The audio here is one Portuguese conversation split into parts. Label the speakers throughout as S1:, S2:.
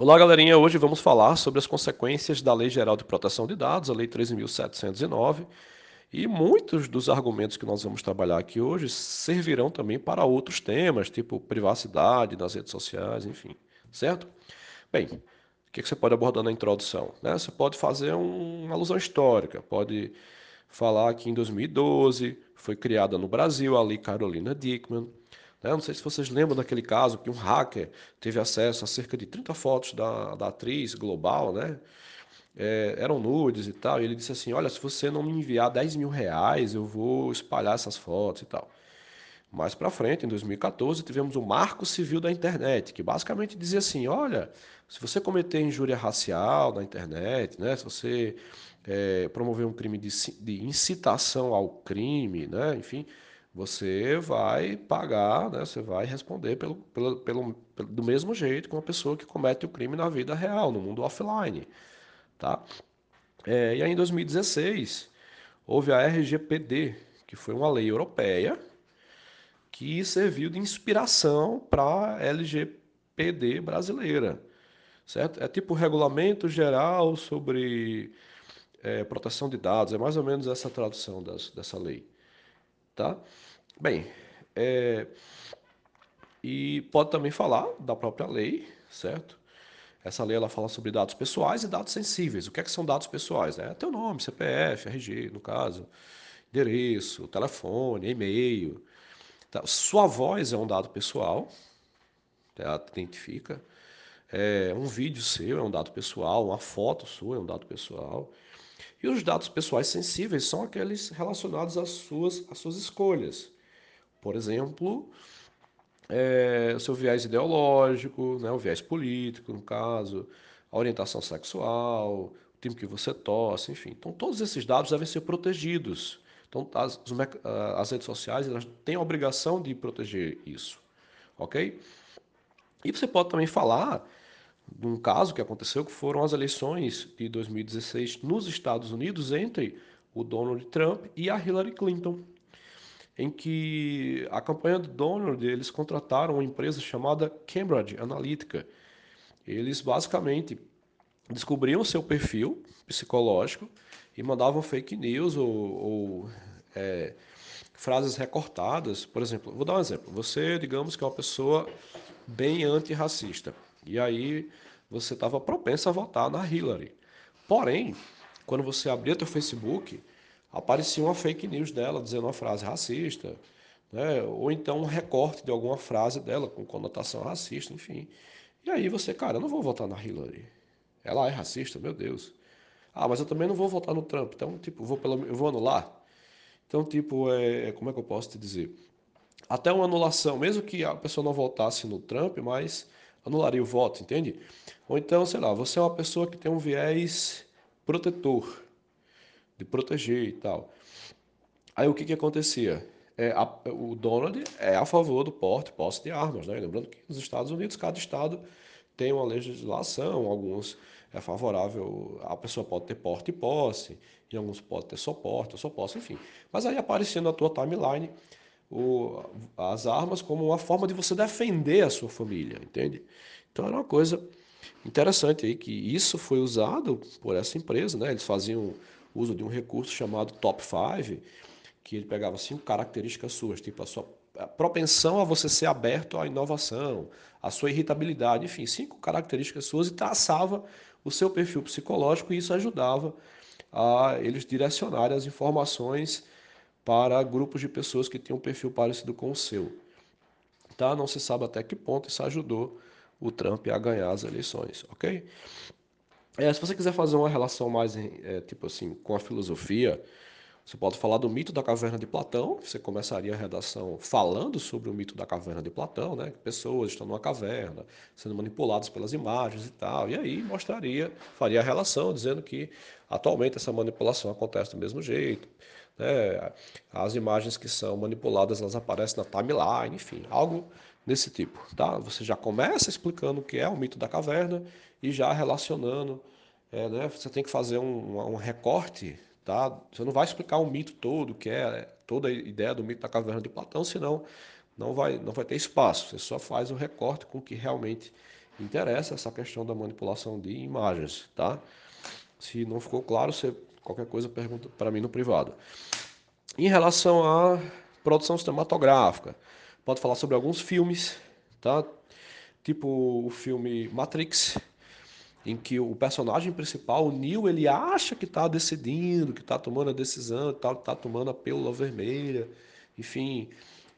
S1: Olá, galerinha. Hoje vamos falar sobre as consequências da Lei Geral de Proteção de Dados, a Lei 13.709, e muitos dos argumentos que nós vamos trabalhar aqui hoje servirão também para outros temas, tipo privacidade nas redes sociais, enfim, certo? Bem, o que você pode abordar na introdução? Né? Você pode fazer uma alusão histórica, pode falar que em 2012 foi criada no Brasil a Lei Carolina Dickmann, né? Não sei se vocês lembram daquele caso que um hacker teve acesso a cerca de 30 fotos da, da atriz global, né? É, eram nudes e tal, e ele disse assim, olha, se você não me enviar 10 mil reais, eu vou espalhar essas fotos e tal. Mais para frente, em 2014, tivemos o Marco Civil da Internet, que basicamente dizia assim, olha, se você cometer injúria racial na internet, né, se você é, promover um crime de, de incitação ao crime, né, enfim, você vai pagar, né, você vai responder pelo, pelo, pelo, pelo, do mesmo jeito que uma pessoa que comete o crime na vida real, no mundo offline. Tá? É, e aí em 2016 houve a RGPD, que foi uma lei europeia que serviu de inspiração para a LGPD brasileira. Certo? É tipo regulamento geral sobre é, proteção de dados, é mais ou menos essa tradução das, dessa lei. Tá? Bem, é, e pode também falar da própria lei, certo? Essa lei ela fala sobre dados pessoais e dados sensíveis. O que, é que são dados pessoais? É teu nome, CPF, RG, no caso, endereço, telefone, e-mail. Tá? Sua voz é um dado pessoal, te identifica. É, um vídeo seu é um dado pessoal, uma foto sua é um dado pessoal. E os dados pessoais sensíveis são aqueles relacionados às suas, às suas escolhas. Por exemplo, é, o seu viés ideológico, né, o viés político, no caso, a orientação sexual, o tempo que você tosse, enfim. Então, todos esses dados devem ser protegidos. Então, as, as redes sociais elas têm a obrigação de proteger isso, ok? E você pode também falar de um caso que aconteceu, que foram as eleições de 2016 nos Estados Unidos entre o Donald Trump e a Hillary Clinton em que a campanha do Donald, eles contrataram uma empresa chamada Cambridge Analytica. Eles basicamente descobriam seu perfil psicológico e mandavam fake news ou, ou é, frases recortadas. Por exemplo, vou dar um exemplo. Você, digamos que é uma pessoa bem antirracista. E aí você estava propenso a votar na Hillary. Porém, quando você abria teu Facebook, aparecia uma fake news dela dizendo uma frase racista, né? ou então um recorte de alguma frase dela com conotação racista, enfim. E aí você, cara, eu não vou votar na Hillary. Ela é racista, meu Deus. Ah, mas eu também não vou votar no Trump, então, tipo, vou pelo, eu vou anular. Então, tipo, é, como é que eu posso te dizer? Até uma anulação, mesmo que a pessoa não votasse no Trump, mas anularia o voto, entende? Ou então, sei lá, você é uma pessoa que tem um viés protetor de proteger e tal. Aí o que, que acontecia? É, a, o Donald é a favor do porte posse de armas, né? Lembrando que nos Estados Unidos cada estado tem uma legislação, alguns é favorável, a pessoa pode ter porte e posse, e alguns pode ter só porte, só posse, enfim. Mas aí aparecendo na tua timeline o, as armas como uma forma de você defender a sua família, entende? Então era uma coisa interessante aí que isso foi usado por essa empresa, né? Eles faziam uso de um recurso chamado Top 5, que ele pegava cinco características suas, tipo a sua propensão a você ser aberto à inovação, a sua irritabilidade, enfim, cinco características suas e traçava o seu perfil psicológico e isso ajudava a eles direcionarem as informações para grupos de pessoas que tinham um perfil parecido com o seu. Tá? Não se sabe até que ponto isso ajudou o Trump a ganhar as eleições, ok? É, se você quiser fazer uma relação mais, é, tipo assim, com a filosofia, você pode falar do mito da caverna de Platão, você começaria a redação falando sobre o mito da caverna de Platão, né? Pessoas estão numa caverna, sendo manipuladas pelas imagens e tal, e aí mostraria, faria a relação, dizendo que atualmente essa manipulação acontece do mesmo jeito, né? As imagens que são manipuladas, elas aparecem na timeline, enfim, algo desse tipo, tá? Você já começa explicando o que é o mito da caverna e já relacionando, é, né? Você tem que fazer um, um recorte, tá? Você não vai explicar o mito todo, que é toda a ideia do mito da caverna de Platão, senão não vai, não vai ter espaço. Você só faz o recorte com o que realmente interessa essa questão da manipulação de imagens, tá? Se não ficou claro, você qualquer coisa pergunta para mim no privado. Em relação à produção cinematográfica, pode falar sobre alguns filmes, tá? Tipo o filme Matrix, em que o personagem principal, o Neo, ele acha que está decidindo, que está tomando a decisão, está tá tomando a pílula vermelha, enfim.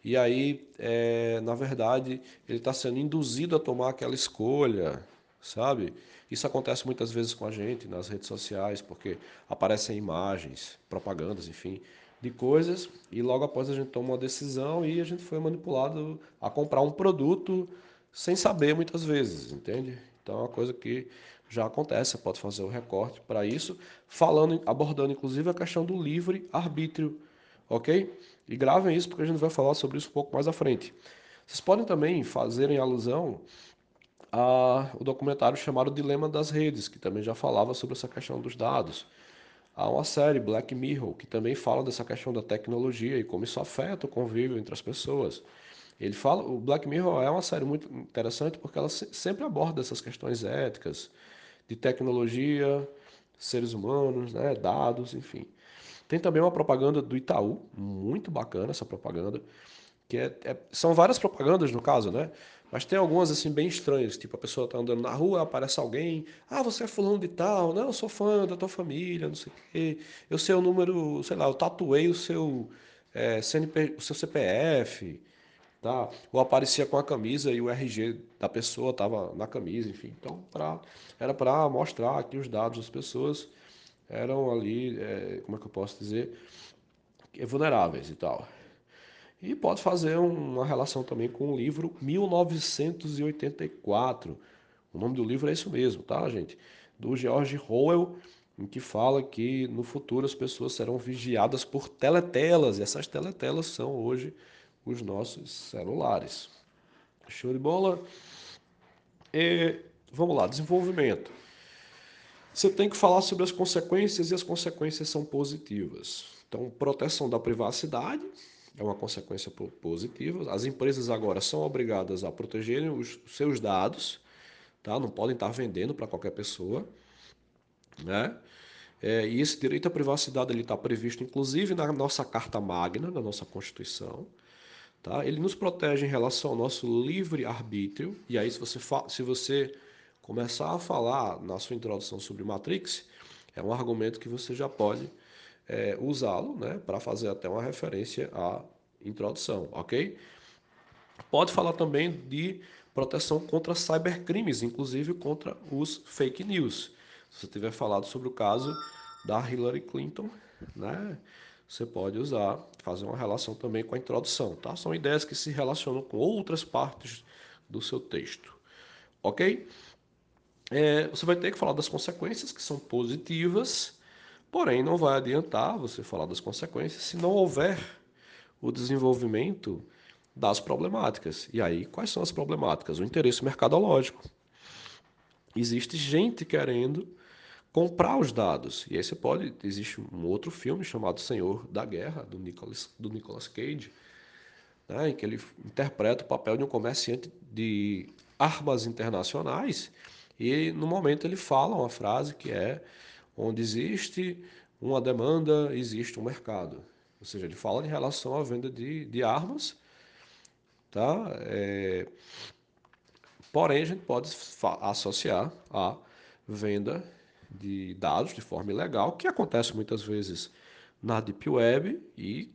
S1: E aí, é, na verdade, ele está sendo induzido a tomar aquela escolha, sabe? Isso acontece muitas vezes com a gente nas redes sociais, porque aparecem imagens, propagandas, enfim, de coisas, e logo após a gente toma uma decisão e a gente foi manipulado a comprar um produto sem saber muitas vezes, entende? Então é uma coisa que já acontece, você pode fazer o recorte para isso, falando, abordando inclusive a questão do livre arbítrio, ok? E gravem isso porque a gente vai falar sobre isso um pouco mais à frente. Vocês podem também fazerem alusão ao documentário chamado Dilema das Redes, que também já falava sobre essa questão dos dados. Há uma série, Black Mirror, que também fala dessa questão da tecnologia e como isso afeta o convívio entre as pessoas. Ele fala, o Black Mirror é uma série muito interessante porque ela sempre aborda essas questões éticas, de tecnologia, seres humanos, né, dados, enfim. Tem também uma propaganda do Itaú, muito bacana essa propaganda, que é, é, são várias propagandas no caso, né? Mas tem algumas assim bem estranhas, tipo a pessoa tá andando na rua, aparece alguém, ah, você é fulano de tal, não, eu sou fã da tua família, não sei o quê, eu sei o número, sei lá, eu tatuei o seu, é, CNP, o seu CPF, tá? Ou aparecia com a camisa e o RG da pessoa estava na camisa, enfim. Então, pra, era para mostrar que os dados das pessoas eram ali, é, como é que eu posso dizer, vulneráveis e tal. E pode fazer uma relação também com o livro 1984. O nome do livro é isso mesmo, tá, gente? Do George Orwell, em que fala que no futuro as pessoas serão vigiadas por teletelas, e essas teletelas são hoje os nossos celulares. Show de bola? E, vamos lá, desenvolvimento. Você tem que falar sobre as consequências e as consequências são positivas. Então, proteção da privacidade é uma consequência positiva. As empresas agora são obrigadas a protegerem os seus dados, tá? não podem estar vendendo para qualquer pessoa. Né? É, e esse direito à privacidade está previsto, inclusive, na nossa Carta Magna, na nossa Constituição. Tá? Ele nos protege em relação ao nosso livre arbítrio. E aí, se você, se você começar a falar na sua introdução sobre Matrix, é um argumento que você já pode é, usá-lo né, para fazer até uma referência à introdução, ok? Pode falar também de proteção contra cybercrimes, inclusive contra os fake news. Se você tiver falado sobre o caso da Hillary Clinton, né? você pode usar, fazer uma relação também com a introdução, tá? São ideias que se relacionam com outras partes do seu texto, ok? É, você vai ter que falar das consequências, que são positivas, porém não vai adiantar você falar das consequências se não houver o desenvolvimento das problemáticas. E aí, quais são as problemáticas? O interesse mercadológico. Existe gente querendo comprar os dados. E aí você pode. Existe um outro filme chamado Senhor da Guerra, do Nicolas, do Nicolas Cage, né, em que ele interpreta o papel de um comerciante de armas internacionais. E no momento ele fala uma frase que é: onde existe uma demanda, existe um mercado. Ou seja, ele fala em relação à venda de, de armas. Tá? É, porém, a gente pode associar a venda de dados de forma ilegal, que acontece muitas vezes na Deep Web e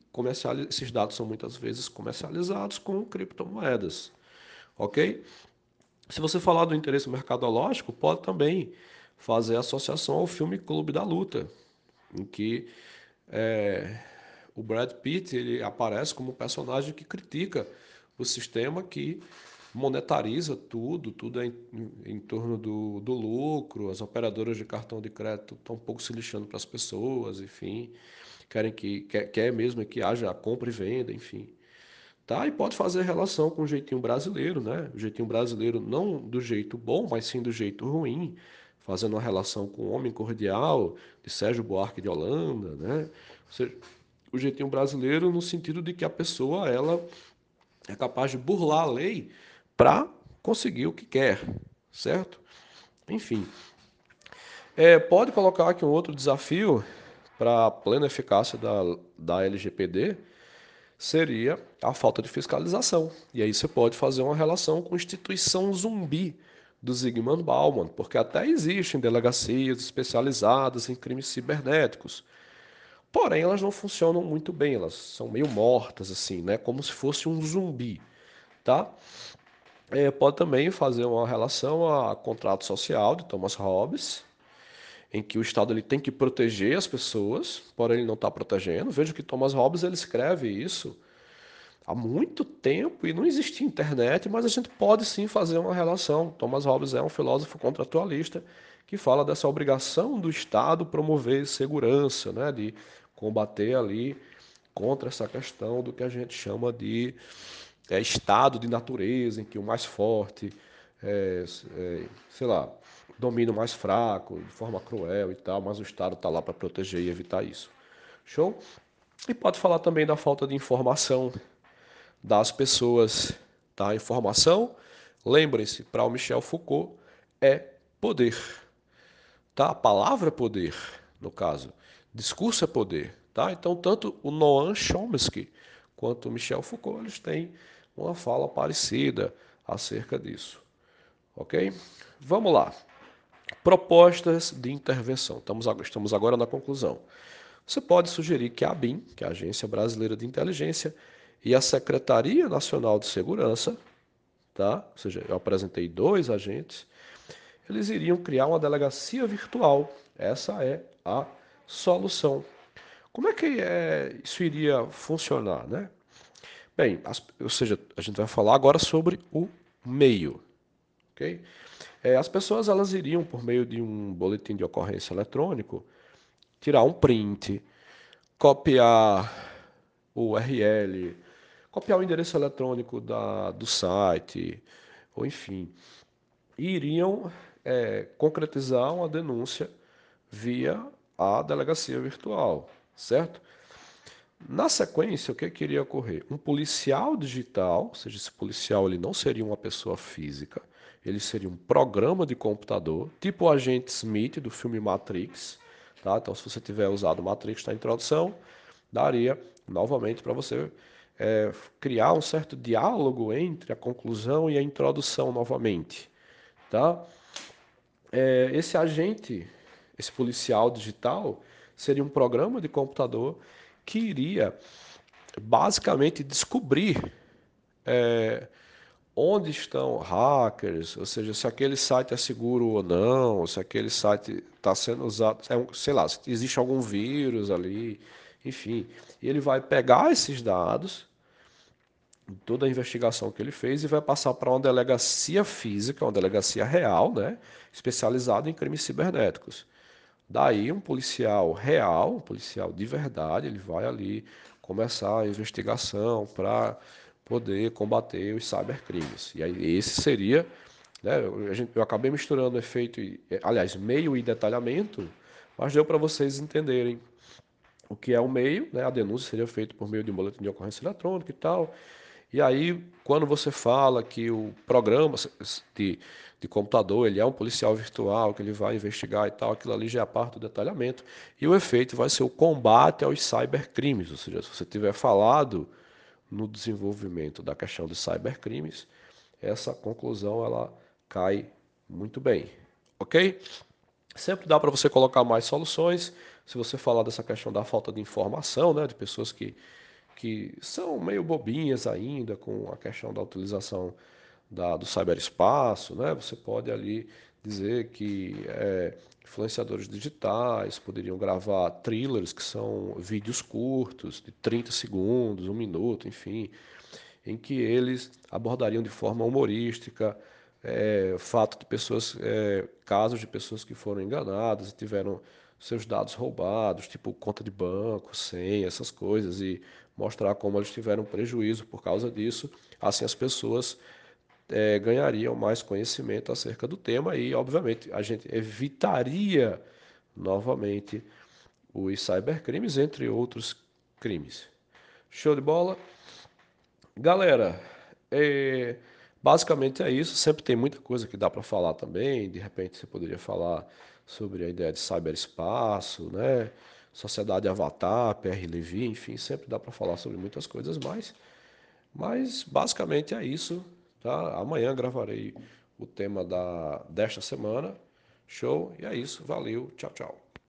S1: esses dados são muitas vezes comercializados com criptomoedas. Ok? Se você falar do interesse mercadológico, pode também fazer associação ao filme Clube da Luta, em que é, o Brad Pitt ele aparece como um personagem que critica o sistema que monetariza tudo, tudo é em, em torno do, do, lucro, as operadoras de cartão de crédito estão um pouco se lixando para as pessoas, enfim, querem que quer, quer mesmo que haja compra e venda, enfim. Tá? E pode fazer relação com o jeitinho brasileiro, né? O jeitinho brasileiro não do jeito bom, mas sim do jeito ruim, fazendo uma relação com o Homem Cordial, de Sérgio Buarque de Holanda, né? Ou seja, o jeitinho brasileiro no sentido de que a pessoa ela é capaz de burlar a lei para conseguir o que quer, certo? Enfim, é, pode colocar aqui um outro desafio para a plena eficácia da, da LGPD seria a falta de fiscalização. E aí você pode fazer uma relação com instituição zumbi do Zygmunt Bauman, porque até existem delegacias especializadas em crimes cibernéticos. Porém, elas não funcionam muito bem, elas são meio mortas, assim, né? Como se fosse um zumbi, tá? É, pode também fazer uma relação a contrato social de Thomas Hobbes, em que o Estado ele tem que proteger as pessoas, porém ele não está protegendo. Veja que Thomas Hobbes ele escreve isso há muito tempo e não existia internet, mas a gente pode sim fazer uma relação. Thomas Hobbes é um filósofo contratualista que fala dessa obrigação do Estado promover segurança, né, de combater ali contra essa questão do que a gente chama de é, estado de natureza, em que o mais forte, é, é, sei lá, domina o mais fraco de forma cruel e tal, mas o Estado está lá para proteger e evitar isso. Show? E pode falar também da falta de informação das pessoas. Tá? Informação, lembrem-se, para o Michel Foucault, é poder. Tá? A palavra é poder, no caso. Discurso é poder. Tá? Então, tanto o Noam Chomsky quanto o Michel Foucault, eles têm uma fala parecida acerca disso. Ok? Vamos lá. Propostas de intervenção. Estamos, agora na conclusão. Você pode sugerir que a ABIN, que é a Agência Brasileira de Inteligência, e a Secretaria Nacional de Segurança, tá? ou seja, eu apresentei dois agentes, eles iriam criar uma delegacia virtual. Essa é a solução. Como é que é, isso iria funcionar? Né? Bem, as, ou seja, a gente vai falar agora sobre o meio. Okay? É, as pessoas elas iriam, por meio de um boletim de ocorrência eletrônico, tirar um print, copiar o URL, copiar o endereço eletrônico da, do site, ou enfim, e iriam é, concretizar uma denúncia via a delegacia virtual, certo? Na sequência, o que, que iria ocorrer? Um policial digital, ou seja, esse policial ele não seria uma pessoa física, ele seria um programa de computador, tipo o agente Smith do filme Matrix. Tá? Então, se você tiver usado Matrix na introdução, daria novamente para você é, criar um certo diálogo entre a conclusão e a introdução novamente. Tá? É, esse agente, esse policial digital, seria um programa de computador que iria basicamente descobrir é, onde estão hackers, ou seja, se aquele site é seguro ou não, se aquele site está sendo usado, é sei lá, se existe algum vírus ali, enfim. Ele vai pegar esses dados, toda a investigação que ele fez, e vai passar para uma delegacia física, uma delegacia real, né, especializada em crimes cibernéticos. Daí, um policial real, um policial de verdade, ele vai ali começar a investigação para poder combater os cybercrimes. E aí, esse seria. Né, eu acabei misturando efeito, aliás, meio e detalhamento, mas deu para vocês entenderem o que é o meio, né? A denúncia seria feita por meio de um boletim de ocorrência eletrônica e tal. E aí, quando você fala que o programa de, de computador ele é um policial virtual, que ele vai investigar e tal, aquilo ali já é a parte do detalhamento. E o efeito vai ser o combate aos cybercrimes, ou seja, se você tiver falado no desenvolvimento da questão dos cybercrimes, essa conclusão ela cai muito bem, ok? Sempre dá para você colocar mais soluções se você falar dessa questão da falta de informação, né, de pessoas que, que são meio bobinhas ainda com a questão da utilização da, do cyberespaço, né, você pode ali dizer que é, influenciadores digitais poderiam gravar thrillers, que são vídeos curtos, de 30 segundos, um minuto, enfim, em que eles abordariam de forma humorística é, fato de pessoas, é, casos de pessoas que foram enganadas e tiveram seus dados roubados, tipo conta de banco, senha, essas coisas, e mostrar como eles tiveram prejuízo por causa disso. Assim as pessoas é, ganhariam mais conhecimento acerca do tema e, obviamente, a gente evitaria novamente os cybercrimes, entre outros crimes. Show de bola? Galera, é, basicamente é isso. Sempre tem muita coisa que dá para falar também. De repente você poderia falar sobre a ideia de cyberespaço, né? Sociedade Avatar, PR Levy, enfim, sempre dá para falar sobre muitas coisas mais. Mas basicamente é isso, tá? Amanhã gravarei o tema da, desta semana. Show? E é isso. Valeu. Tchau, tchau.